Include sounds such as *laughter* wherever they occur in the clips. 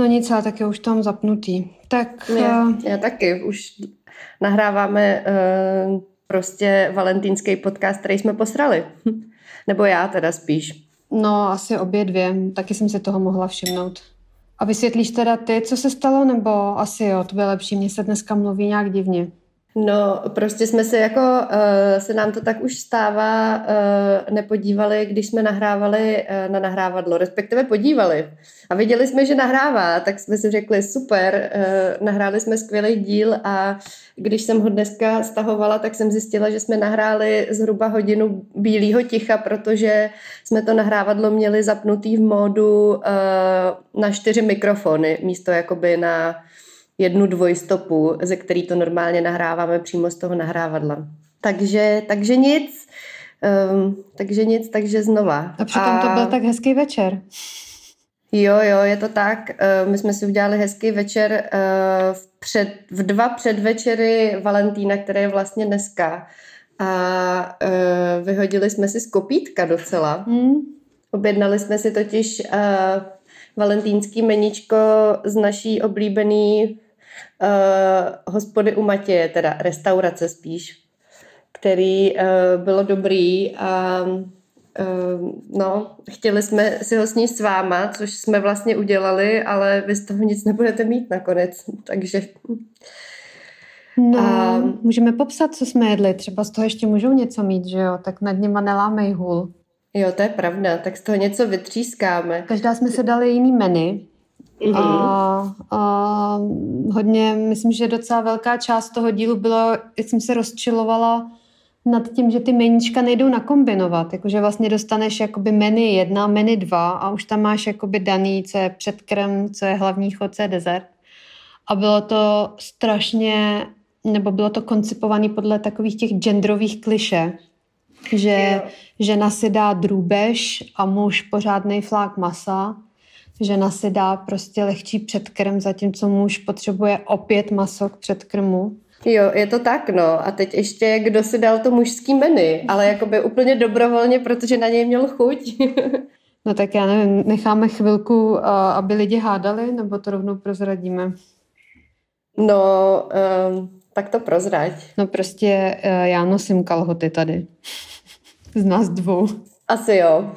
No nic, ale taky už mám zapnutý. Tak... Já, já taky, už nahráváme uh, prostě valentýnský podcast, který jsme posrali. *laughs* Nebo já teda spíš. No, asi obě dvě. Taky jsem si toho mohla všimnout. A vysvětlíš teda ty, co se stalo, nebo asi jo, to bude lepší, mně se dneska mluví nějak divně. No, prostě jsme se jako, uh, se nám to tak už stává, uh, nepodívali, když jsme nahrávali uh, na nahrávadlo, respektive podívali. A viděli jsme, že nahrává, tak jsme si řekli, super, uh, nahráli jsme skvělý díl a když jsem ho dneska stahovala, tak jsem zjistila, že jsme nahráli zhruba hodinu bílého ticha, protože jsme to nahrávadlo měli zapnutý v módu uh, na čtyři mikrofony, místo jakoby na jednu dvojstopu, ze který to normálně nahráváme přímo z toho nahrávadla. Takže, takže nic, um, takže nic, takže znova. A přitom a... to byl tak hezký večer. Jo, jo, je to tak. Uh, my jsme si udělali hezký večer uh, v, před, v dva předvečery Valentína, které je vlastně dneska. A vyhodili jsme si z kopítka docela. Hmm. Objednali jsme si totiž uh, valentýnský meničko z naší oblíbený uh, hospody u Matěje, teda restaurace spíš, který uh, bylo dobrý a uh, no, chtěli jsme si ho sníst s váma, což jsme vlastně udělali, ale vy z toho nic nebudete mít nakonec, takže... No, a... můžeme popsat, co jsme jedli, třeba z toho ještě můžou něco mít, že jo, tak nad něma nelámej hůl. Jo, to je pravda, tak z toho něco vytřískáme. Každá jsme se dali jiný menu, Mm-hmm. A, a hodně, myslím, že docela velká část toho dílu bylo, jak jsem se rozčilovala nad tím, že ty meníčka nejdou nakombinovat. Jakože vlastně dostaneš jakoby menu jedna, menu dva a už tam máš jakoby daný, co je předkrem, co je hlavní chod, co je dezert. A bylo to strašně, nebo bylo to koncipované podle takových těch genderových kliše, že žena si dá drůbež a muž pořádný flák masa Žena si dá prostě lehčí předkrm, zatímco muž potřebuje opět maso k předkrmu. Jo, je to tak, no. A teď ještě, kdo si dal to mužský menu, ale jakoby úplně dobrovolně, protože na něj měl chuť. *laughs* no tak já nevím, necháme chvilku, aby lidi hádali, nebo to rovnou prozradíme? No, um, tak to prozrať. No prostě uh, já nosím kalhoty tady. *laughs* Z nás dvou. Asi jo.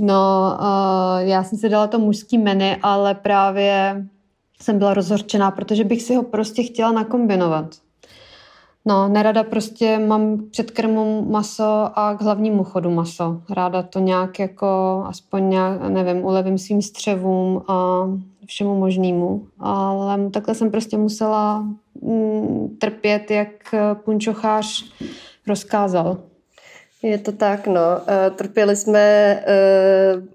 No, uh, já jsem si dala to mužský menu, ale právě jsem byla rozhorčená, protože bych si ho prostě chtěla nakombinovat. No, nerada prostě mám před krmou maso a k hlavnímu chodu maso. Ráda to nějak jako, aspoň nějak, nevím, ulevím svým střevům a všemu možnému. Ale takhle jsem prostě musela mm, trpět, jak punčochář rozkázal. Je to tak, no. Eh, trpěli jsme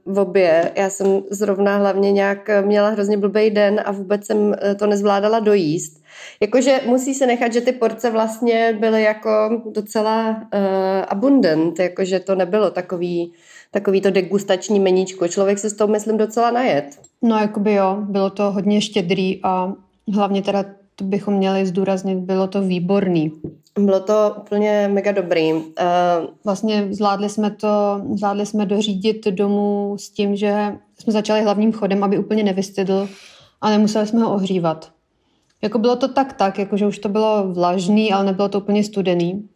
uh, v obě. Já jsem zrovna hlavně nějak měla hrozně blbý den a vůbec jsem eh, to nezvládala dojíst. Jakože musí se nechat, že ty porce vlastně byly jako docela abundant, jakože to nebylo takový, takový to degustační meníčko. Člověk se s tou, myslím, docela najet. No, jakoby jo, bylo to hodně štědrý a hlavně teda to bychom měli zdůraznit, bylo to výborný. Bylo to úplně mega dobrý. Uh, vlastně zvládli jsme to, zvládli jsme dořídit domů s tím, že jsme začali hlavním chodem, aby úplně nevystydl a nemuseli jsme ho ohřívat. Jako bylo to tak tak, jakože už to bylo vlažný, ale nebylo to úplně studený.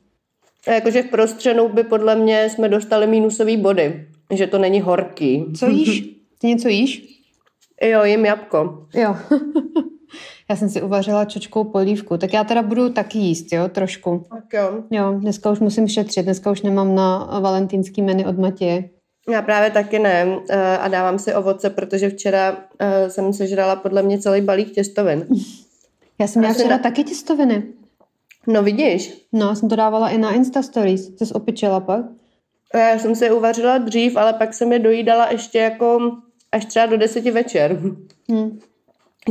A jakože v prostřenu by podle mě jsme dostali mínusový body, že to není horký. Co jíš? *laughs* Ty něco jíš? Jo, jim jabko. Jo. *laughs* Já jsem si uvařila čočkou polívku, tak já teda budu taky jíst, jo, trošku. Tak jo. Jo, dneska už musím šetřit, dneska už nemám na valentýnský menu od Matěje. Já právě taky ne eh, a dávám si ovoce, protože včera eh, jsem sežrala podle mě celý balík těstovin. *laughs* Já jsem měla včera na... taky těstoviny. No vidíš. No, jsem to dávala i na Insta Stories. Jsi opičela pak? Já jsem si je uvařila dřív, ale pak jsem je dojídala ještě jako až třeba do deseti večer. Hmm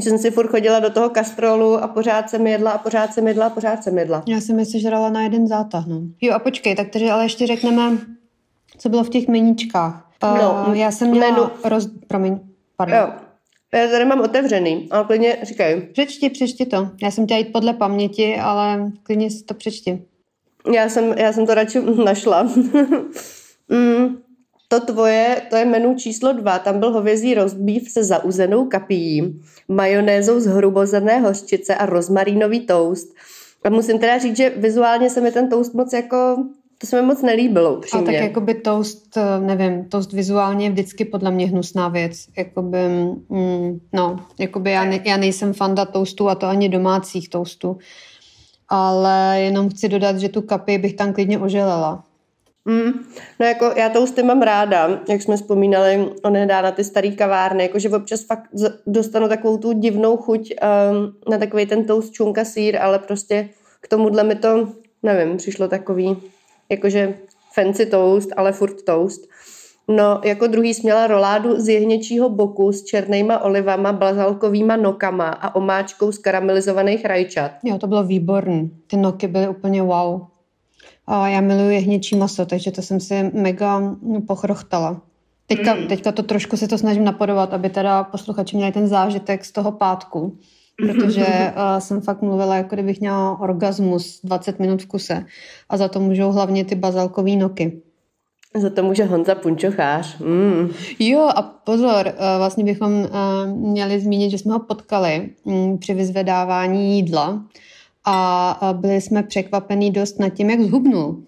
že jsem si furt chodila do toho kastrolu a pořád jsem jedla a pořád jsem jedla a pořád jsem jedla. Já jsem je sežrala na jeden zátah, no. Jo a počkej, tak takže ale ještě řekneme, co bylo v těch meníčkách. No, uh, já jsem měla menu. roz... Promiň, pardon. Jo. Já tady mám otevřený, ale klidně říkaj. Přečti, přečti to. Já jsem chtěla jít podle paměti, ale klidně si to přečti. Já jsem, já jsem to radši *laughs* našla. *laughs* mm, to tvoje, to je menu číslo dva, tam byl hovězí rozbív se zauzenou kapií, majonézou z hrubozené hořčice a rozmarínový toast. A musím teda říct, že vizuálně se mi ten toast moc jako to se mi moc nelíbilo, upřímně. A tak jakoby toast, eh, nevím, toast vizuálně je vždycky podle mě hnusná věc. Jakoby, mm, no, jakoby já, ne, já nejsem fanda toastu a to ani domácích toastů. Ale jenom chci dodat, že tu kapy bych tam klidně oželela. Mm, no jako já toasty mám ráda, jak jsme vzpomínali onedá na ty staré kavárny, jakože občas fakt dostanu takovou tu divnou chuť um, na takový ten toast čunka sír, ale prostě k tomuhle mi to, nevím, přišlo takový jakože fancy toast, ale furt toast. No, jako druhý směla roládu z jehněčího boku s černýma olivama, bazalkovýma nokama a omáčkou z karamelizovaných rajčat. Jo, to bylo výborný. Ty noky byly úplně wow. A já miluji jehněčí maso, takže to jsem si mega pochrochtala. Teďka, mm. teďka to trošku se to snažím napodovat, aby teda posluchači měli ten zážitek z toho pátku protože uh, *laughs* jsem fakt mluvila, jako kdybych měla orgasmus 20 minut v kuse. A za to můžou hlavně ty bazalkový noky. Za to může Honza Punčochář. Mm. Jo, a pozor, uh, vlastně bychom uh, měli zmínit, že jsme ho potkali um, při vyzvedávání jídla a byli jsme překvapení dost nad tím, jak zhubnul.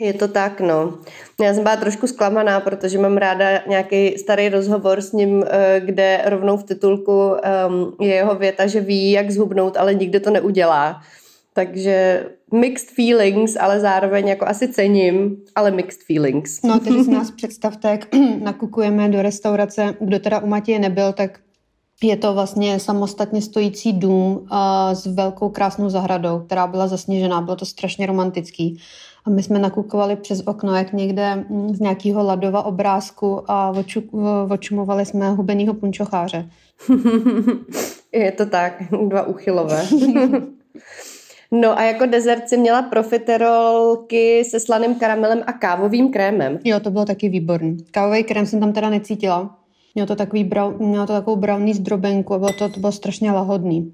Je to tak, no. Já jsem byla trošku zklamaná, protože mám ráda nějaký starý rozhovor s ním, eh, kde rovnou v titulku um, je jeho věta, že ví, jak zhubnout, ale nikdy to neudělá. Takže mixed feelings, ale zároveň jako asi cením, ale mixed feelings. No, tedy si nás představte, jak *clears throat* nakukujeme do restaurace, kdo teda u Matěje nebyl, tak je to vlastně samostatně stojící dům uh, s velkou krásnou zahradou, která byla zasněžená, bylo to strašně romantický. A my jsme nakukovali přes okno, jak někde mm, z nějakého ladova obrázku a oču, očumovali jsme hubenýho punčocháře. *laughs* Je to tak, *laughs* dva uchylové. *laughs* No a jako dezert si měla profiterolky se slaným karamelem a kávovým krémem. Jo, to bylo taky výborný. Kávový krém jsem tam teda necítila. Mělo to, takový brown, mělo to takovou brownie zdrobenku a bylo to, to bylo strašně lahodný.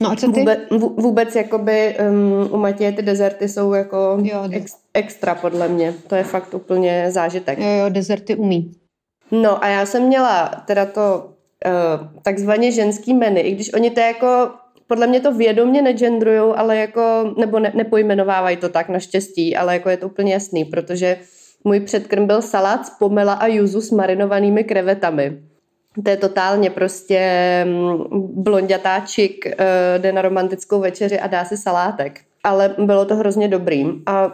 No a co ty? Vůbec, vůbec jakoby um, u Matěje ty dezerty jsou jako jo, ex, extra podle mě. To je fakt úplně zážitek. Jo, jo, dezerty umí. No a já jsem měla teda to uh, takzvaně ženský menu, i když oni to jako podle mě to vědomě negendrujou, ale jako, nebo ne, nepojmenovávají to tak naštěstí, ale jako je to úplně jasný, protože můj předkrm byl salát z pomela a juzu s marinovanými krevetami. To je totálně prostě mm, blondětáčik, eh, jde na romantickou večeři a dá si salátek. Ale bylo to hrozně dobrý. A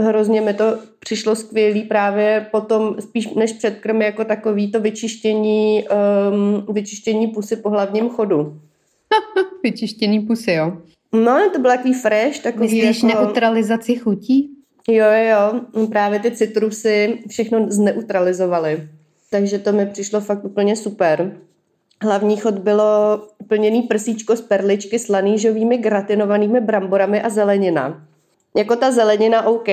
hrozně mi to přišlo skvělý právě potom, spíš než předkrm, jako takový to vyčištění, um, vyčištění pusy po hlavním chodu. *laughs* vyčištění pusy, jo? No, to byl takový fresh, takový Myslíš jako... neutralizaci chutí? Jo, jo, právě ty citrusy všechno zneutralizovaly. Takže to mi přišlo fakt úplně super. Hlavní chod bylo plněný prsíčko z perličky s lanížovými gratinovanými bramborami a zelenina. Jako ta zelenina OK,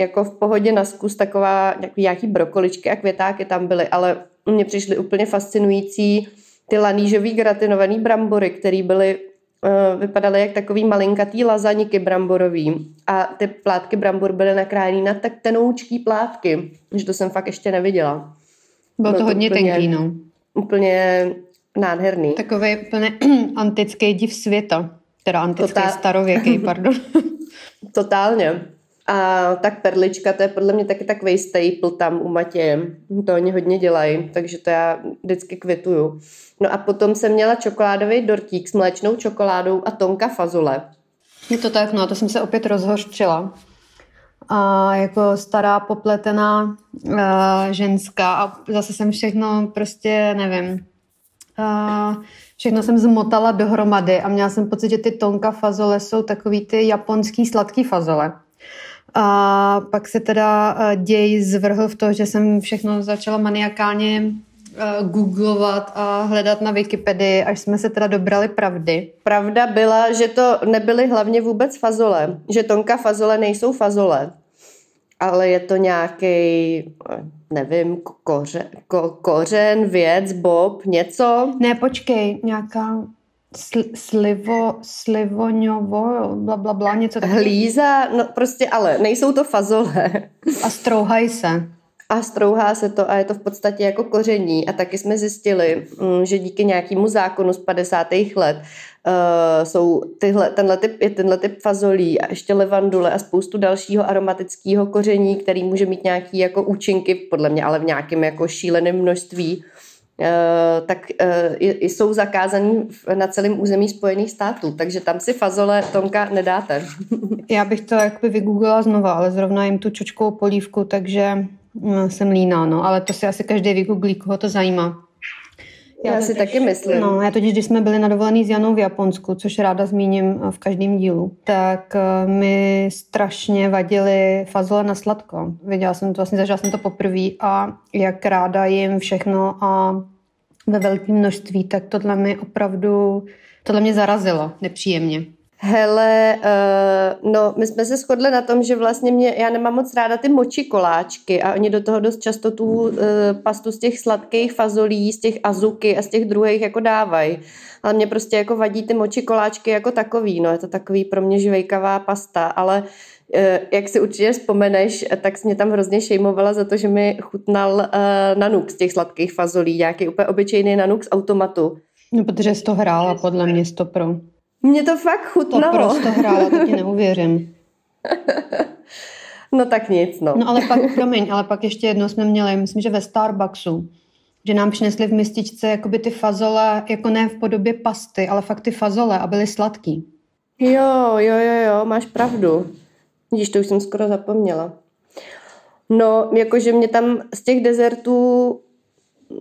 jako v pohodě na zkus taková nějaký brokoličky a květáky tam byly, ale mně přišly úplně fascinující ty lanížový gratinovaný brambory, které byly vypadaly jak takový malinkatý lazaníky bramborový a ty plátky brambor byly nakrájený na tak tenoučký plátky, že to jsem fakt ještě neviděla. Bylo to, to hodně úplně, tenký, no. Úplně nádherný. Takový úplně *clears throat* antický div světa. Teda antický Totál... starověký, *laughs* pardon. Totálně. A tak perlička, to je podle mě taky takový staple tam u Matěje. To oni hodně dělají, takže to já vždycky kvituju. No a potom jsem měla čokoládový dortík s mléčnou čokoládou a tonka fazole. Je to tak, no a to jsem se opět rozhořčila a jako stará popletená uh, ženská a zase jsem všechno prostě, nevím, uh, všechno jsem zmotala dohromady a měla jsem pocit, že ty tonka fazole jsou takový ty japonský sladký fazole. A pak se teda uh, děj zvrhl v to, že jsem všechno začala maniakálně uh, googlovat a hledat na Wikipedii, až jsme se teda dobrali pravdy. Pravda byla, že to nebyly hlavně vůbec fazole, že tonka fazole nejsou fazole, ale je to nějaký, nevím, koře, ko, kořen, věc, bob, něco? Ne, počkej, nějaká sl, slivo, slivoňovo, bla, bla, bla, něco takového. Hlíza, no prostě, ale nejsou to fazole. A strouhaj se. a strouhá se to a je to v podstatě jako koření. A taky jsme zjistili, mm, že díky nějakému zákonu z 50. let uh, jsou tyhle, tenhle, typ, je tenhle typ fazolí a ještě levandule a spoustu dalšího aromatického koření, který může mít nějaký jako účinky, podle mě ale v nějakém jako šíleném množství, tak uh, jsou zakázaný na celém území Spojených států, takže tam si fazole Tonka nedáte. *laughs* Já bych to jakoby vygooglila znova, ale zrovna jim tu čočkovou polívku, takže no, jsem líná, no, ale to si asi každý vygooglí, koho to zajímá. Já, já si totiž, taky myslím. No, já totiž, když jsme byli na dovolený s Janou v Japonsku, což ráda zmíním v každém dílu, tak eh, mi strašně vadili fazole na sladko. Viděla jsem to, vlastně zažila jsem to poprvé a jak ráda jim všechno a ve velkém množství, tak tohle mi opravdu, tohle mě zarazilo nepříjemně. Hele, uh, no, my jsme se shodli na tom, že vlastně mě, já nemám moc ráda ty moči koláčky a oni do toho dost často tu uh, pastu z těch sladkých fazolí, z těch azuky a z těch druhých jako dávají. Ale mě prostě jako vadí ty moči koláčky jako takový, no, je to takový pro mě žvejkavá pasta, ale uh, jak si určitě vzpomeneš, tak jsi mě tam hrozně šejmovala za to, že mi chutnal uh, nanuk z těch sladkých fazolí, nějaký úplně obyčejný nanuk z automatu. No, protože jsi to hrála podle mě stopro. Mně to fakt chutnalo. To prostě hrála, to ti neuvěřím. *laughs* no tak nic, no. No ale pak, promiň, ale pak ještě jedno jsme měli, myslím, že ve Starbucksu, že nám přinesli v mističce jakoby ty fazole, jako ne v podobě pasty, ale fakt ty fazole a byly sladký. Jo, jo, jo, jo, máš pravdu. Vidíš, to už jsem skoro zapomněla. No, jakože mě tam z těch dezertů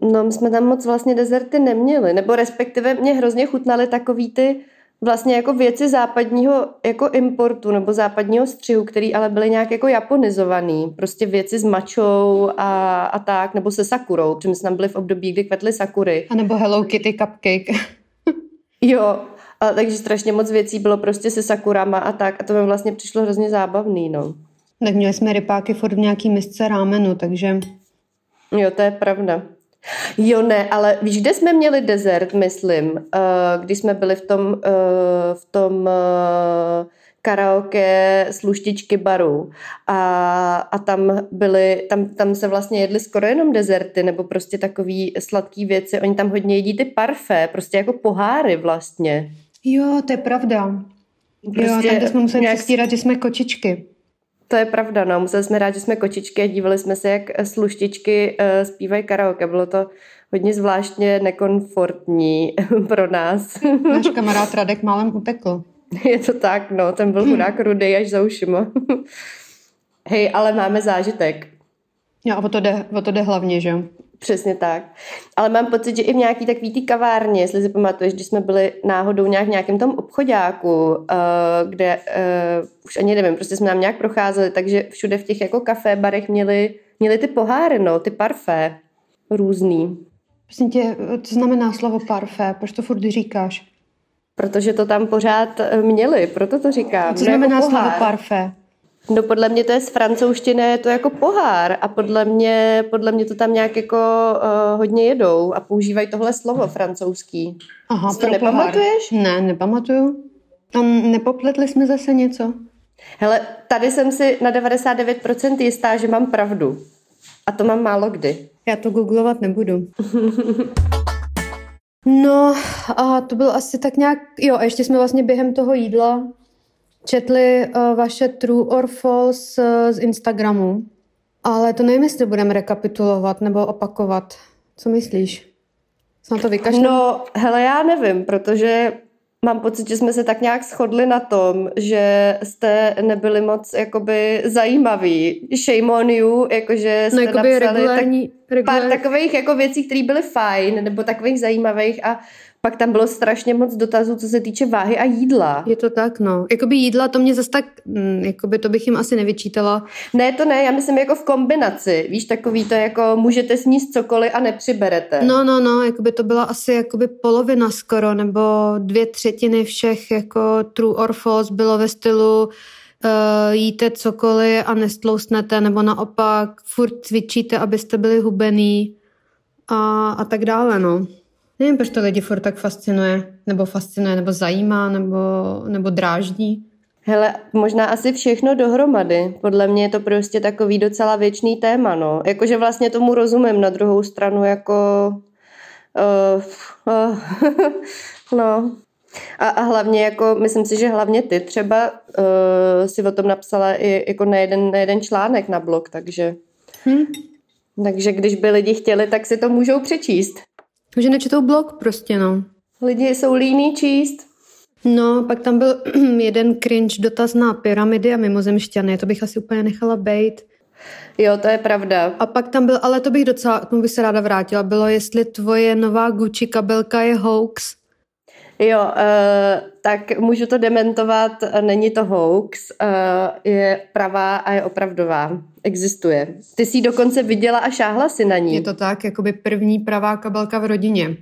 No, my jsme tam moc vlastně dezerty neměli, nebo respektive mě hrozně chutnaly takový ty vlastně jako věci západního jako importu nebo západního střihu, který ale byly nějak jako japonizovaný. Prostě věci s mačou a, a tak, nebo se sakurou, protože jsme tam byli v období, kdy kvetly sakury. A nebo Hello Kitty cupcake. *laughs* jo, a takže strašně moc věcí bylo prostě se sakurama a tak a to mi vlastně přišlo hrozně zábavný, no. Tak měli jsme rypáky furt v nějaký misce rámenu, takže... Jo, to je pravda. Jo, ne, ale víš, kde jsme měli dezert, myslím, uh, když jsme byli v tom, uh, v tom uh, karaoke sluštičky baru a, a tam byly, tam, tam se vlastně jedly skoro jenom dezerty nebo prostě takový sladký věci. Oni tam hodně jedí ty parfé, prostě jako poháry vlastně. Jo, to je pravda. Prostě jo, tam jsme museli nějak... přestírat, že jsme kočičky. To je pravda, no. Museli jsme rád, že jsme kočičky a dívali jsme se, jak sluštičky uh, zpívají karaoke. Bylo to hodně zvláštně nekomfortní *laughs* pro nás. Náš *laughs* kamarád Radek málem utekl. Je to tak, no. Ten byl chudák *clears throat* rudý až za ušima. *laughs* Hej, ale máme zážitek. Jo, a o to jde, o to jde hlavně, že jo? Přesně tak. Ale mám pocit, že i v nějaký takový tý kavárně, jestli si pamatuješ, když jsme byli náhodou nějak v nějakém tom obchodáku, uh, kde uh, už ani nevím, prostě jsme nám nějak procházeli, takže všude v těch jako kafé, barech měli, měli ty poháry, no, ty parfé různý. Prosím tě, co znamená slovo parfé? Proč to furt říkáš? Protože to tam pořád eh, měli, proto to říkám. Co znamená jako slovo parfé? No podle mě to je z francouzštiny, je to jako pohár a podle mě, podle mě to tam nějak jako uh, hodně jedou a používají tohle slovo francouzský. Aha, to nepamatuješ? Pohár. Ne, nepamatuju. Tam nepopletli jsme zase něco? Hele, tady jsem si na 99% jistá, že mám pravdu. A to mám málo kdy. Já to googlovat nebudu. *laughs* no, a to bylo asi tak nějak... Jo, a ještě jsme vlastně během toho jídla četli uh, vaše true or false uh, z Instagramu, ale to nevím, jestli budeme rekapitulovat nebo opakovat. Co myslíš? Co na to vykašlem? No, hele, já nevím, protože mám pocit, že jsme se tak nějak shodli na tom, že jste nebyli moc jakoby zajímaví. Shame on you, jakože no, jste no, napsali regulární, tak, regulární. pár takových jako věcí, které byly fajn, nebo takových zajímavých a pak tam bylo strašně moc dotazů, co se týče váhy a jídla. Je to tak, no. Jakoby jídla, to mě zase tak, hm, jakoby to bych jim asi nevyčítala. Ne, to ne, já myslím jako v kombinaci. Víš, takový to jako můžete sníst cokoliv a nepřiberete. No, no, no, jakoby to byla asi jakoby polovina skoro, nebo dvě třetiny všech jako true or false bylo ve stylu uh, jíte cokoliv a nestlousnete, nebo naopak furt cvičíte, abyste byli hubený a, a tak dále, no. Nevím, proč to lidi furt tak fascinuje, nebo fascinuje, nebo zajímá, nebo, nebo dráždí. Hele, možná asi všechno dohromady. Podle mě je to prostě takový docela věčný téma, no. Jakože vlastně tomu rozumím na druhou stranu, jako... Uh, uh, *laughs* no. A, a hlavně, jako, myslím si, že hlavně ty třeba uh, si o tom napsala i jako na jeden, na jeden článek na blog, takže... Hmm. Takže když by lidi chtěli, tak si to můžou přečíst. Že nečetou blog prostě, no. Lidi jsou líní číst. No, pak tam byl *clears throat* jeden cringe dotaz na pyramidy a mimozemšťany, to bych asi úplně nechala bejt. Jo, to je pravda. A pak tam byl, ale to bych docela, tomu bych se ráda vrátila, bylo, jestli tvoje nová Gucci kabelka je hoax. Jo, uh, tak můžu to dementovat, není to hoax, uh, je pravá a je opravdová. Existuje. Ty jsi ji dokonce viděla a šáhla si na ní. Je to tak, jakoby první pravá kabelka v rodině.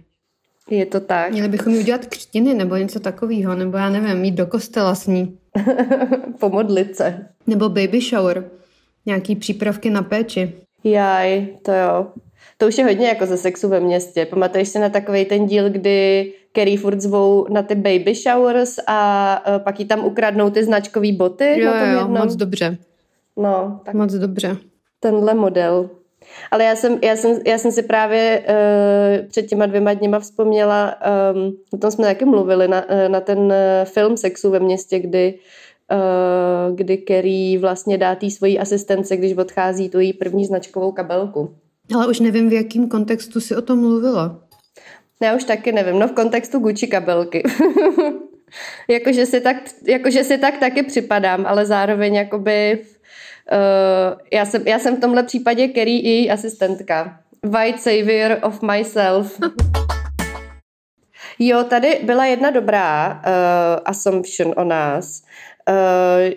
Je to tak. Měli bychom jí udělat křtiny nebo něco takového, nebo já nevím, jít do kostela s ní. *laughs* Pomodlit se. Nebo baby shower. Nějaký přípravky na péči. Jaj, to jo. To už je hodně jako ze sexu ve městě. Pamatuješ si na takový ten díl, kdy Kerry furt zvou na ty baby showers a uh, pak jí tam ukradnou ty značkové boty jo, na tom jo, jednom? moc dobře. No, tak moc dobře. Tenhle model. Ale já jsem, já jsem, já jsem si právě uh, před těma dvěma dněma vzpomněla, um, o tom jsme taky mluvili, na, uh, na ten film Sexu ve městě, kdy uh, kdy Kerry vlastně dá té svojí asistence, když odchází tu její první značkovou kabelku. Ale už nevím, v jakém kontextu si o tom mluvila. Já už taky nevím, no v kontextu Gucci kabelky. *laughs* jakože, si tak, jakože si tak taky připadám, ale zároveň jakoby uh, já, jsem, já jsem v tomhle případě Kerry i její asistentka. White savior of myself. *laughs* jo, tady byla jedna dobrá uh, assumption o nás, uh,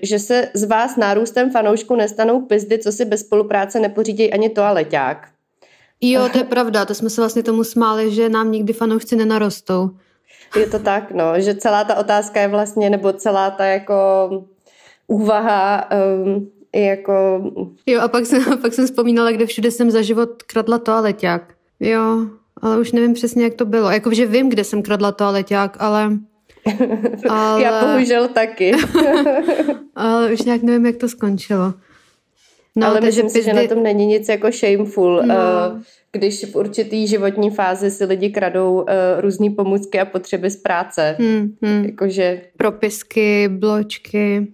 že se z vás nárůstem fanoušku nestanou pizdy, co si bez spolupráce nepořídějí ani toaleťák. Jo, to je pravda, to jsme se vlastně tomu smáli, že nám nikdy fanoušci nenarostou. Je to tak, no, že celá ta otázka je vlastně, nebo celá ta jako úvaha um, jako... Jo, a pak jsem, *laughs* pak jsem vzpomínala, kde všude jsem za život kradla toaleťák. Jo, ale už nevím přesně, jak to bylo. Jakože vím, kde jsem kradla toaleťák, ale... *laughs* ale... Já bohužel taky. *laughs* ale už nějak nevím, jak to skončilo. No, ale myslím pizdy... si, že na tom není nic jako shameful. No. Uh, když v určitý životní fázi si lidi kradou uh, různé pomůcky a potřeby z práce. Hmm, hmm. Jakože... Propisky, bločky.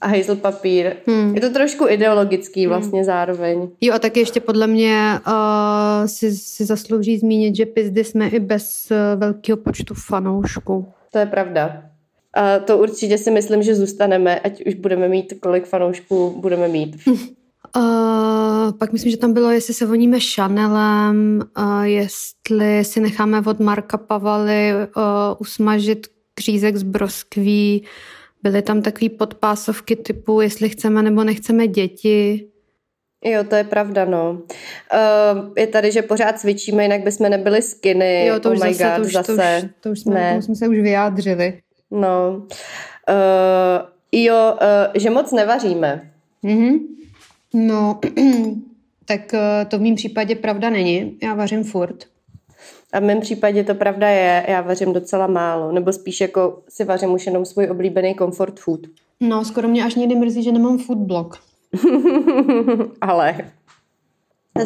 A hejzl papír. Hmm. Je to trošku ideologický hmm. vlastně hmm. zároveň. Jo a taky ještě podle mě uh, si, si zaslouží zmínit, že pizdy jsme i bez uh, velkého počtu fanoušků. To je pravda. A to určitě si myslím, že zůstaneme, ať už budeme mít, kolik fanoušků budeme mít. *laughs* Uh, pak myslím, že tam bylo, jestli se voníme Chanelem, uh, jestli si necháme od Marka Pavaly uh, usmažit křízek z broskví. Byly tam takové podpásovky typu, jestli chceme nebo nechceme děti. Jo, to je pravda, no. Uh, je tady, že pořád cvičíme, jinak bychom nebyli skiny. Jo, to oh už my zase, God, to už, zase. To už, to už jsme, ne. To jsme se už vyjádřili. No. Uh, jo, uh, že moc nevaříme. Mhm. No, *clears throat* tak eh, to v mém případě pravda není. Já vařím furt. A v mém případě to pravda je, já vařím docela málo, nebo spíš jako si vařím už jenom svůj oblíbený comfort food. No, skoro mě až někdy mrzí, že nemám food blog. *laughs* Ale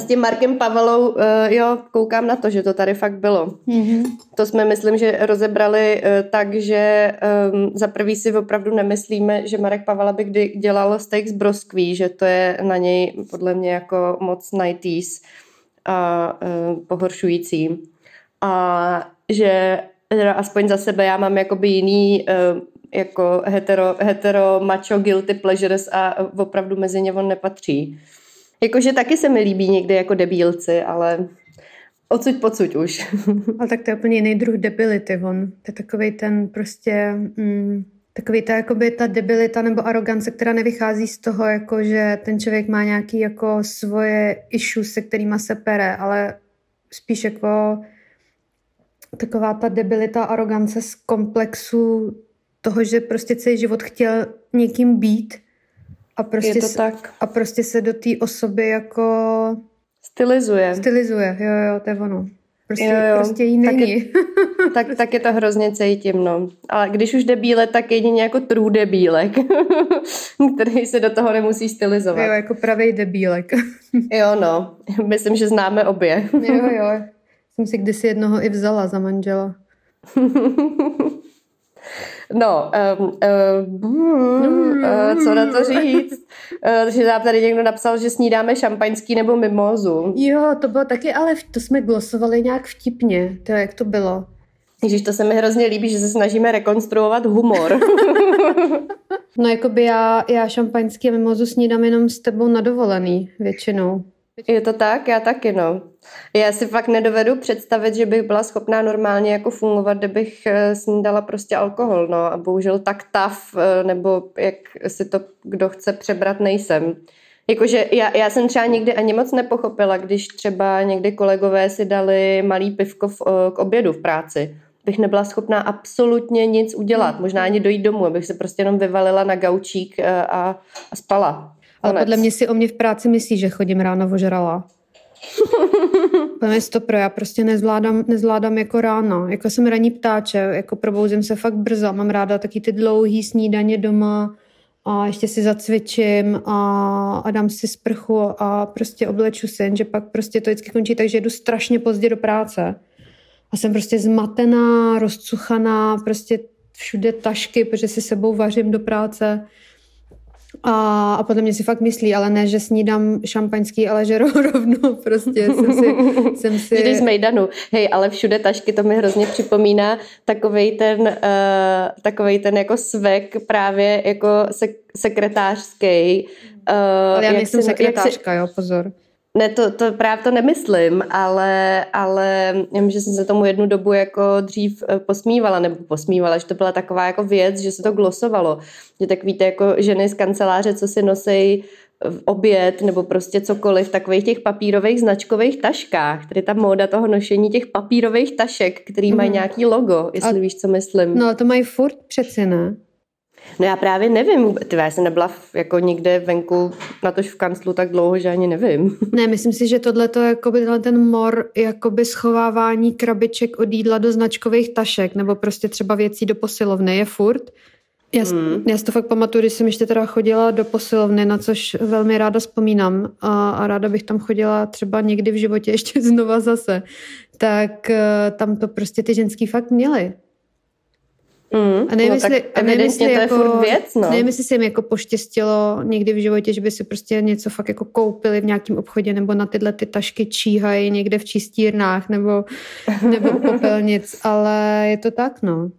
s tím Markem Pavelou, uh, jo, koukám na to, že to tady fakt bylo. Mm-hmm. To jsme, myslím, že rozebrali uh, tak, že um, za prvý si opravdu nemyslíme, že Marek Pavela by kdy dělal steak z broskví, že to je na něj podle mě jako moc 90s a uh, pohoršující. A že teda aspoň za sebe já mám jakoby jiný uh, jako hetero, hetero macho guilty pleasures a opravdu mezi ně on nepatří. Jakože taky se mi líbí někdy jako debílci, ale odsud pocud už. *laughs* ale tak to je úplně jiný druh debility, on. To je takový ten prostě... Mm, takový ta, jakoby ta debilita nebo arogance, která nevychází z toho, jako že ten člověk má nějaký jako svoje issues, se kterými se pere, ale spíš jako taková ta debilita, arogance z komplexu toho, že prostě celý život chtěl někým být a prostě, je to se, tak. a prostě se do té osoby jako... Stylizuje. Stylizuje, jo, jo, to je ono. Prostě, jo, jo. prostě jí není. Tak, je, *laughs* tak, tak je to hrozně cítím, no. Ale když už debíle, tak jedině jako true debílek, *laughs* který se do toho nemusí stylizovat. Jo, jako pravý debílek. *laughs* jo, no. Myslím, že známe obě. jo, jo. Jsem si kdysi jednoho i vzala za manžela. No, um, um, uh, co na to říct? Uh, *laughs* že nám tady někdo napsal, že snídáme šampaňský nebo mimózu. Jo, to bylo taky, ale to jsme glosovali nějak vtipně. To jak to bylo? Ježíš, to se mi hrozně líbí, že se snažíme rekonstruovat humor. *laughs* no, jakoby já, já šampaňský a mimozu snídám jenom s tebou na dovolený většinou. Je to tak? Já taky, no. Já si fakt nedovedu představit, že bych byla schopná normálně jako fungovat, kdybych eh, snídala prostě alkohol, no a bohužel tak tav, eh, nebo jak si to kdo chce přebrat, nejsem. Jakože já, já jsem třeba nikdy ani moc nepochopila, když třeba někdy kolegové si dali malý pivko v, eh, k obědu v práci. Bych nebyla schopná absolutně nic udělat, možná ani dojít domů, abych se prostě jenom vyvalila na gaučík a, a spala. Ale podle mě si o mě v práci myslí, že chodím ráno ožrala. *laughs* Pane pro, já prostě nezvládám, nezvládám jako ráno. Jako jsem ranní ptáče, jako probouzím se fakt brzo. Mám ráda taky ty dlouhý snídaně doma a ještě si zacvičím a, a dám si sprchu a prostě obleču se, že pak prostě to vždycky končí tak, že jdu strašně pozdě do práce. A jsem prostě zmatená, rozcuchaná, prostě všude tašky, protože si sebou vařím do práce. A, a podle mě si fakt myslí, ale ne, že snídám šampaňský, ale že *laughs* rovno prostě jsem si... Jsem si... Z Mejdanu. Hej, ale všude tašky, to mi hrozně připomíná takovej ten, uh, takovej ten jako svek právě jako sek- sekretářský. Uh, ale já nejsem sekretářka, si... jo, pozor. Ne, to, to právě to nemyslím, ale, ale vím, že jsem se tomu jednu dobu jako dřív eh, posmívala, nebo posmívala, že to byla taková jako věc, že se to glosovalo. Že tak víte, jako ženy z kanceláře, co si nosí v oběd nebo prostě cokoliv v takových těch papírových značkových taškách, tady ta móda toho nošení těch papírových tašek, který mají mm. nějaký logo, jestli A, víš, co myslím. No, to mají furt přeci, ne? No já právě nevím, ty já jsem nebyla jako nikde venku, na tož v kanclu tak dlouho, že ani nevím. *laughs* Ne, myslím si, že tohle to jakoby ten mor jakoby schovávání krabiček od jídla do značkových tašek nebo prostě třeba věcí do posilovny je furt. Já, hmm. já si to fakt pamatuju, když jsem ještě teda chodila do posilovny, na což velmi ráda vzpomínám a, a ráda bych tam chodila třeba někdy v životě *laughs* ještě znova zase, tak uh, tam to prostě ty ženský fakt měli. Mm, a nevím, no, jestli, a nevím, jestli, to jako, je furt věc, no. nevím, jestli se jim jako poštěstilo někdy v životě, že by si prostě něco fakt jako koupili v nějakém obchodě nebo na tyhle ty tašky číhají někde v čistírnách nebo, nebo popelnic, *laughs* ale je to tak, no.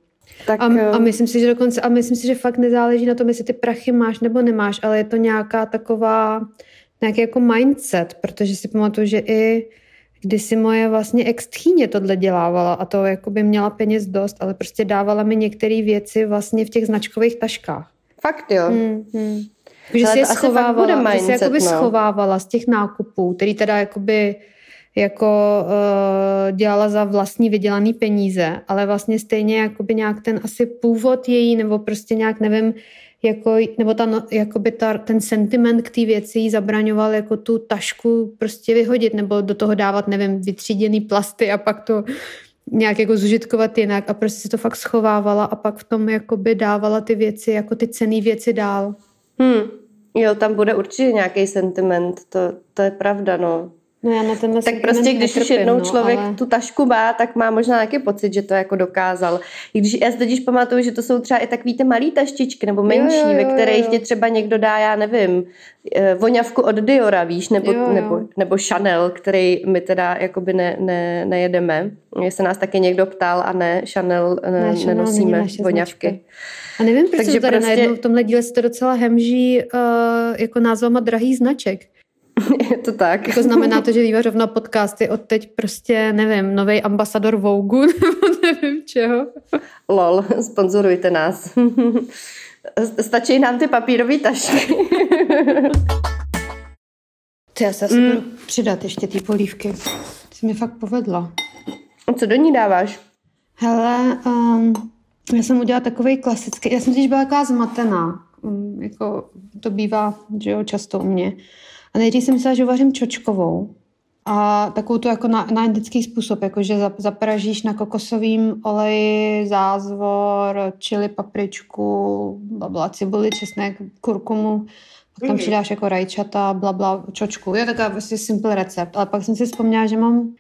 Tak, a, a, myslím si, že dokonce, a myslím si, že fakt nezáleží na tom, jestli ty prachy máš nebo nemáš, ale je to nějaká taková, nějaký jako mindset, protože si pamatuju, že i kdy si moje vlastně ex tohle dělávala a to jako by měla peněz dost, ale prostě dávala mi některé věci vlastně v těch značkových taškách. Fakt jo? Hmm, hmm. Že si je schovávala, mindset, že si jakoby no. schovávala z těch nákupů, který teda jakoby jako uh, dělala za vlastní vydělaný peníze, ale vlastně stejně jakoby nějak ten asi původ její, nebo prostě nějak nevím, jako, nebo ta, no, jakoby ta, ten sentiment k té věci jí zabraňoval jako tu tašku prostě vyhodit nebo do toho dávat, nevím, vytříděný plasty a pak to nějak jako zužitkovat jinak a prostě si to fakt schovávala a pak v tom jakoby dávala ty věci, jako ty cené věci dál. Hmm. Jo, tam bude určitě nějaký sentiment, to, to je pravda, no. No já na tenhle tak prostě, když už jednou no, člověk ale... tu tašku má, tak má možná nějaký pocit, že to jako dokázal. I když já si totiž pamatuju, že to jsou třeba i takový ty malý taštičky nebo menší, jo, jo, jo, ve kterých ti třeba někdo dá, já nevím, eh, voňavku od Diora, víš, nebo, jo, jo. nebo, nebo Chanel, který my teda jakoby ne, ne, nejedeme. Jestli nás taky někdo ptal a ne, Chanel, ne, ne Chanel nenosíme voňavky. Značky. A nevím, proč Takže tady prostě... najednou v tomhle díle se to docela hemží uh, jako názvama drahých značek. *laughs* Je to tak. Jako znamená to, že Vývařovna podcast je od teď prostě, nevím, nový ambasador Vogue *laughs* nebo nevím čeho. Lol, sponzorujte nás. *laughs* Stačí nám ty papírové tašky. Ty já se asi mm. přidat ještě ty polívky. Ty mi fakt povedla. A co do ní dáváš? Hele, um, já jsem udělala takový klasický, já jsem když byla taková zmatená, um, jako to bývá, že jo, často u mě. A nejdřív jsem myslela, že uvařím čočkovou. A takovou tu jako na, na indický způsob, jakože zapražíš na kokosovém oleji zázvor, čili, papričku, blabla, cibuli, česnek, kurkumu, pak tam mm. přidáš jako rajčata, blabla, čočku. Je taková vlastně simple recept. Ale pak jsem si vzpomněla, že mám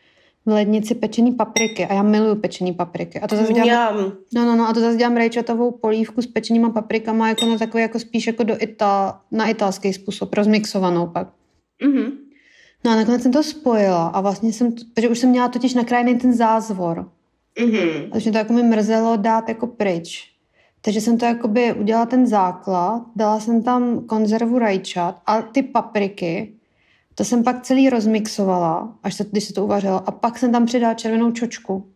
v lednici pečený papriky a já miluju pečený papriky. A to zase dělám, no, no, no, a to zase dělám rajčatovou polívku s pečenýma paprikama jako na takový jako spíš jako do Ital, na italský způsob, rozmixovanou pak. Mm-hmm. No a nakonec jsem to spojila a vlastně jsem, protože už jsem měla totiž nakrájený ten zázvor. Mm-hmm. Takže to jako mi mrzelo dát jako pryč. Takže jsem to jakoby udělala ten základ, dala jsem tam konzervu rajčat a ty papriky, to jsem pak celý rozmixovala, až se, když se to uvařilo, a pak jsem tam přidala červenou čočku.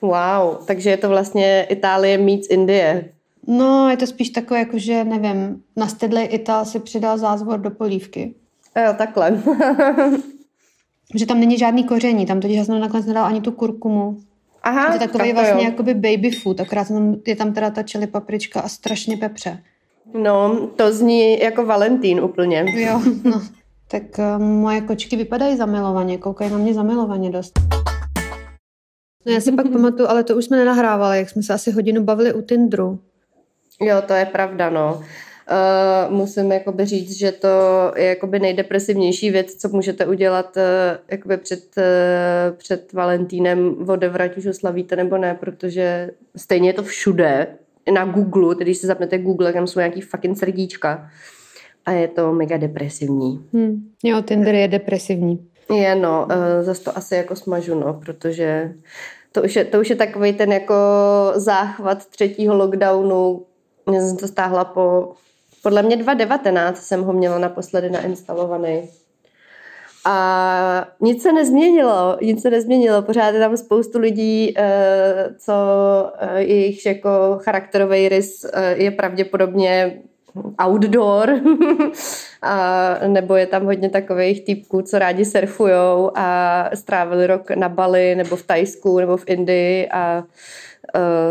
Wow, takže je to vlastně Itálie meets Indie. No, je to spíš takové, jako že, nevím, na stedli Itál si přidal zázvor do polívky. Jo, takhle. *laughs* že tam není žádný koření, tam totiž já jsem nakonec nedal ani tu kurkumu. Aha, je to takový tak vlastně jo. jakoby baby food, akorát je tam teda ta čili paprička a strašně pepře. No, to zní jako Valentín úplně. Jo, no. Tak uh, moje kočky vypadají zamilovaně, koukají na mě zamilovaně dost. No já si pak *laughs* pamatuju, ale to už jsme nenahrávali, jak jsme se asi hodinu bavili u Tindru. Jo, to je pravda, no. Uh, musím jakoby říct, že to je jakoby nejdepresivnější věc, co můžete udělat uh, jakoby před, uh, před Valentínem, odevrať už oslavíte nebo ne, protože stejně je to všude, na Google, tedy když se zapnete Google, tam jsou nějaký fucking srdíčka a je to mega depresivní. Hmm. Jo, Tinder je depresivní. Je, no, uh, zase to asi jako smažu, no, protože to už je, to už je takový ten jako záchvat třetího lockdownu. Já jsem to stáhla po podle mě 2019 jsem ho měla naposledy nainstalovaný. A nic se nezměnilo, nic se nezměnilo. Pořád je tam spoustu lidí, eh, co eh, jejich jako charakterový rys eh, je pravděpodobně outdoor, *laughs* a, nebo je tam hodně takových typků, co rádi surfujou a strávili rok na Bali, nebo v Tajsku, nebo v Indii a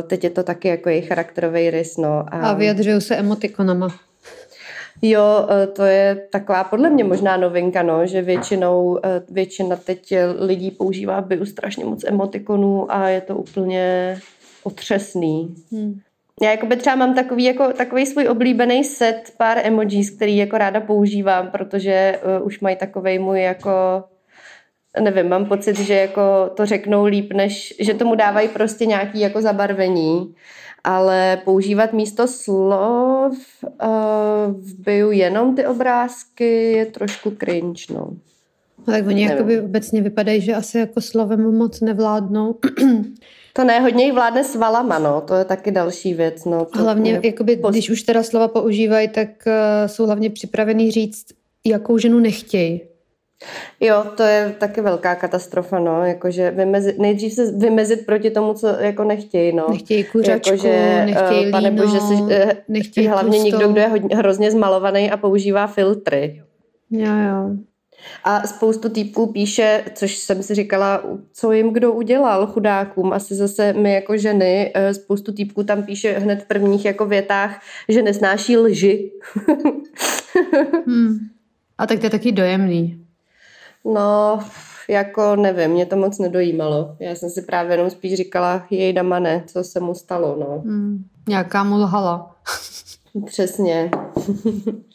teď je to taky jako jejich charakterový rys. No. A, a vyjadřují se emotikonama. Jo, e, to je taková podle mě možná novinka, no, že většinou, e, většina teď lidí používá byl strašně moc emotikonů a je to úplně otřesný. Hmm. Já jako by třeba mám takový, jako, takový svůj oblíbený set pár emojis, který jako ráda používám, protože uh, už mají takovej můj jako nevím, mám pocit, že jako to řeknou líp, než že tomu dávají prostě nějaký jako zabarvení ale používat místo slov uh, v bio jenom ty obrázky je trošku cringe, no. No, tak oni jakoby obecně vypadají, že asi jako slovem moc nevládnou. *clears throat* To ne, hodně jich vládne s valama, no, to je taky další věc. No, to hlavně, mě... jakoby, post... když už teda slova používají, tak uh, jsou hlavně připravený říct, jakou ženu nechtějí. Jo, to je taky velká katastrofa, no, jakože vymezit, nejdřív se vymezit proti tomu, co jako nechtějí, no. Nechtějí kuřačku, jako, že, nechtějí líno, pane bože, si, eh, nechtějí hlavně tlustou. někdo, kdo je hodně, hrozně zmalovaný a používá filtry. Jo, jo. A spoustu týpků píše, což jsem si říkala, co jim kdo udělal chudákům. Asi zase my jako ženy, eh, spoustu týpků tam píše hned v prvních jako větách, že nesnáší lži. *laughs* hmm. A tak to je taky dojemný. No, jako nevím, mě to moc nedojímalo. Já jsem si právě jenom spíš říkala, jej damane, co se mu stalo, no. Hmm, nějaká mu lhala. *laughs* Přesně.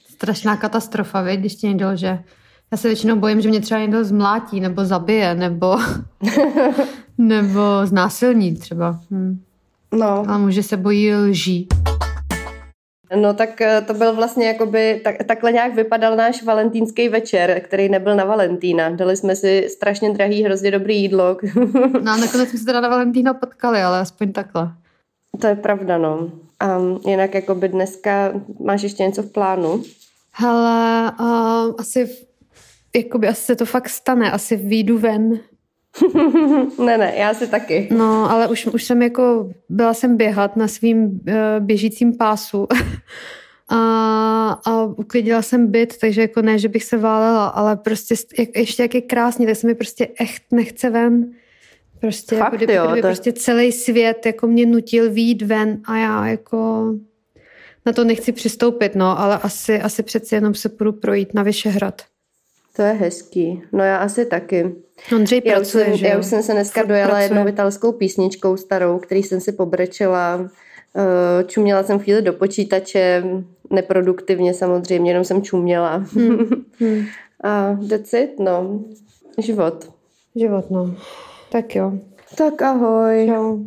Strašná katastrofa, víš, když ti někdo, že já se většinou bojím, že mě třeba někdo zmlátí, nebo zabije, nebo, *laughs* nebo znásilní třeba. Hm. No. Ale může se bojí lží. No tak eh, to byl vlastně jakoby, tak, takhle nějak vypadal náš valentýnský večer, který nebyl na Valentína. Dali jsme si strašně drahý, hrozně dobrý jídlo. *laughs* no a nakonec jsme se teda na Valentína potkali, ale aspoň takhle. To je pravda, no. A jinak jakoby dneska máš ještě něco v plánu? Hele, uh, asi, jakoby, asi se to fakt stane, asi výjdu ven *laughs* ne, ne, já si taky. No, ale už, už jsem jako, byla jsem běhat na svým uh, běžícím pásu *laughs* a, a uklidila jsem byt, takže jako ne, že bych se válela, ale prostě jak, ještě jak je krásně, tak se mi prostě echt nechce ven. Prostě, Fakt, jako kdyby, jo, kdyby to... prostě celý svět jako mě nutil výjít ven a já jako na to nechci přistoupit, no, ale asi, asi přeci jenom se půjdu projít na Vyšehrad. To je hezký. No já asi taky. Ondřej já pracuje, jsem, že Já už jsem se dneska Furt dojela pracuje. jednou italskou písničkou starou, který jsem si pobrečela. Eh, Čuměla jsem chvíli do počítače, neproduktivně samozřejmě, jenom jsem čuměla. Hmm. Hmm. *laughs* A that's it, no. Život. Život, no. Tak jo. Tak ahoj. Čau.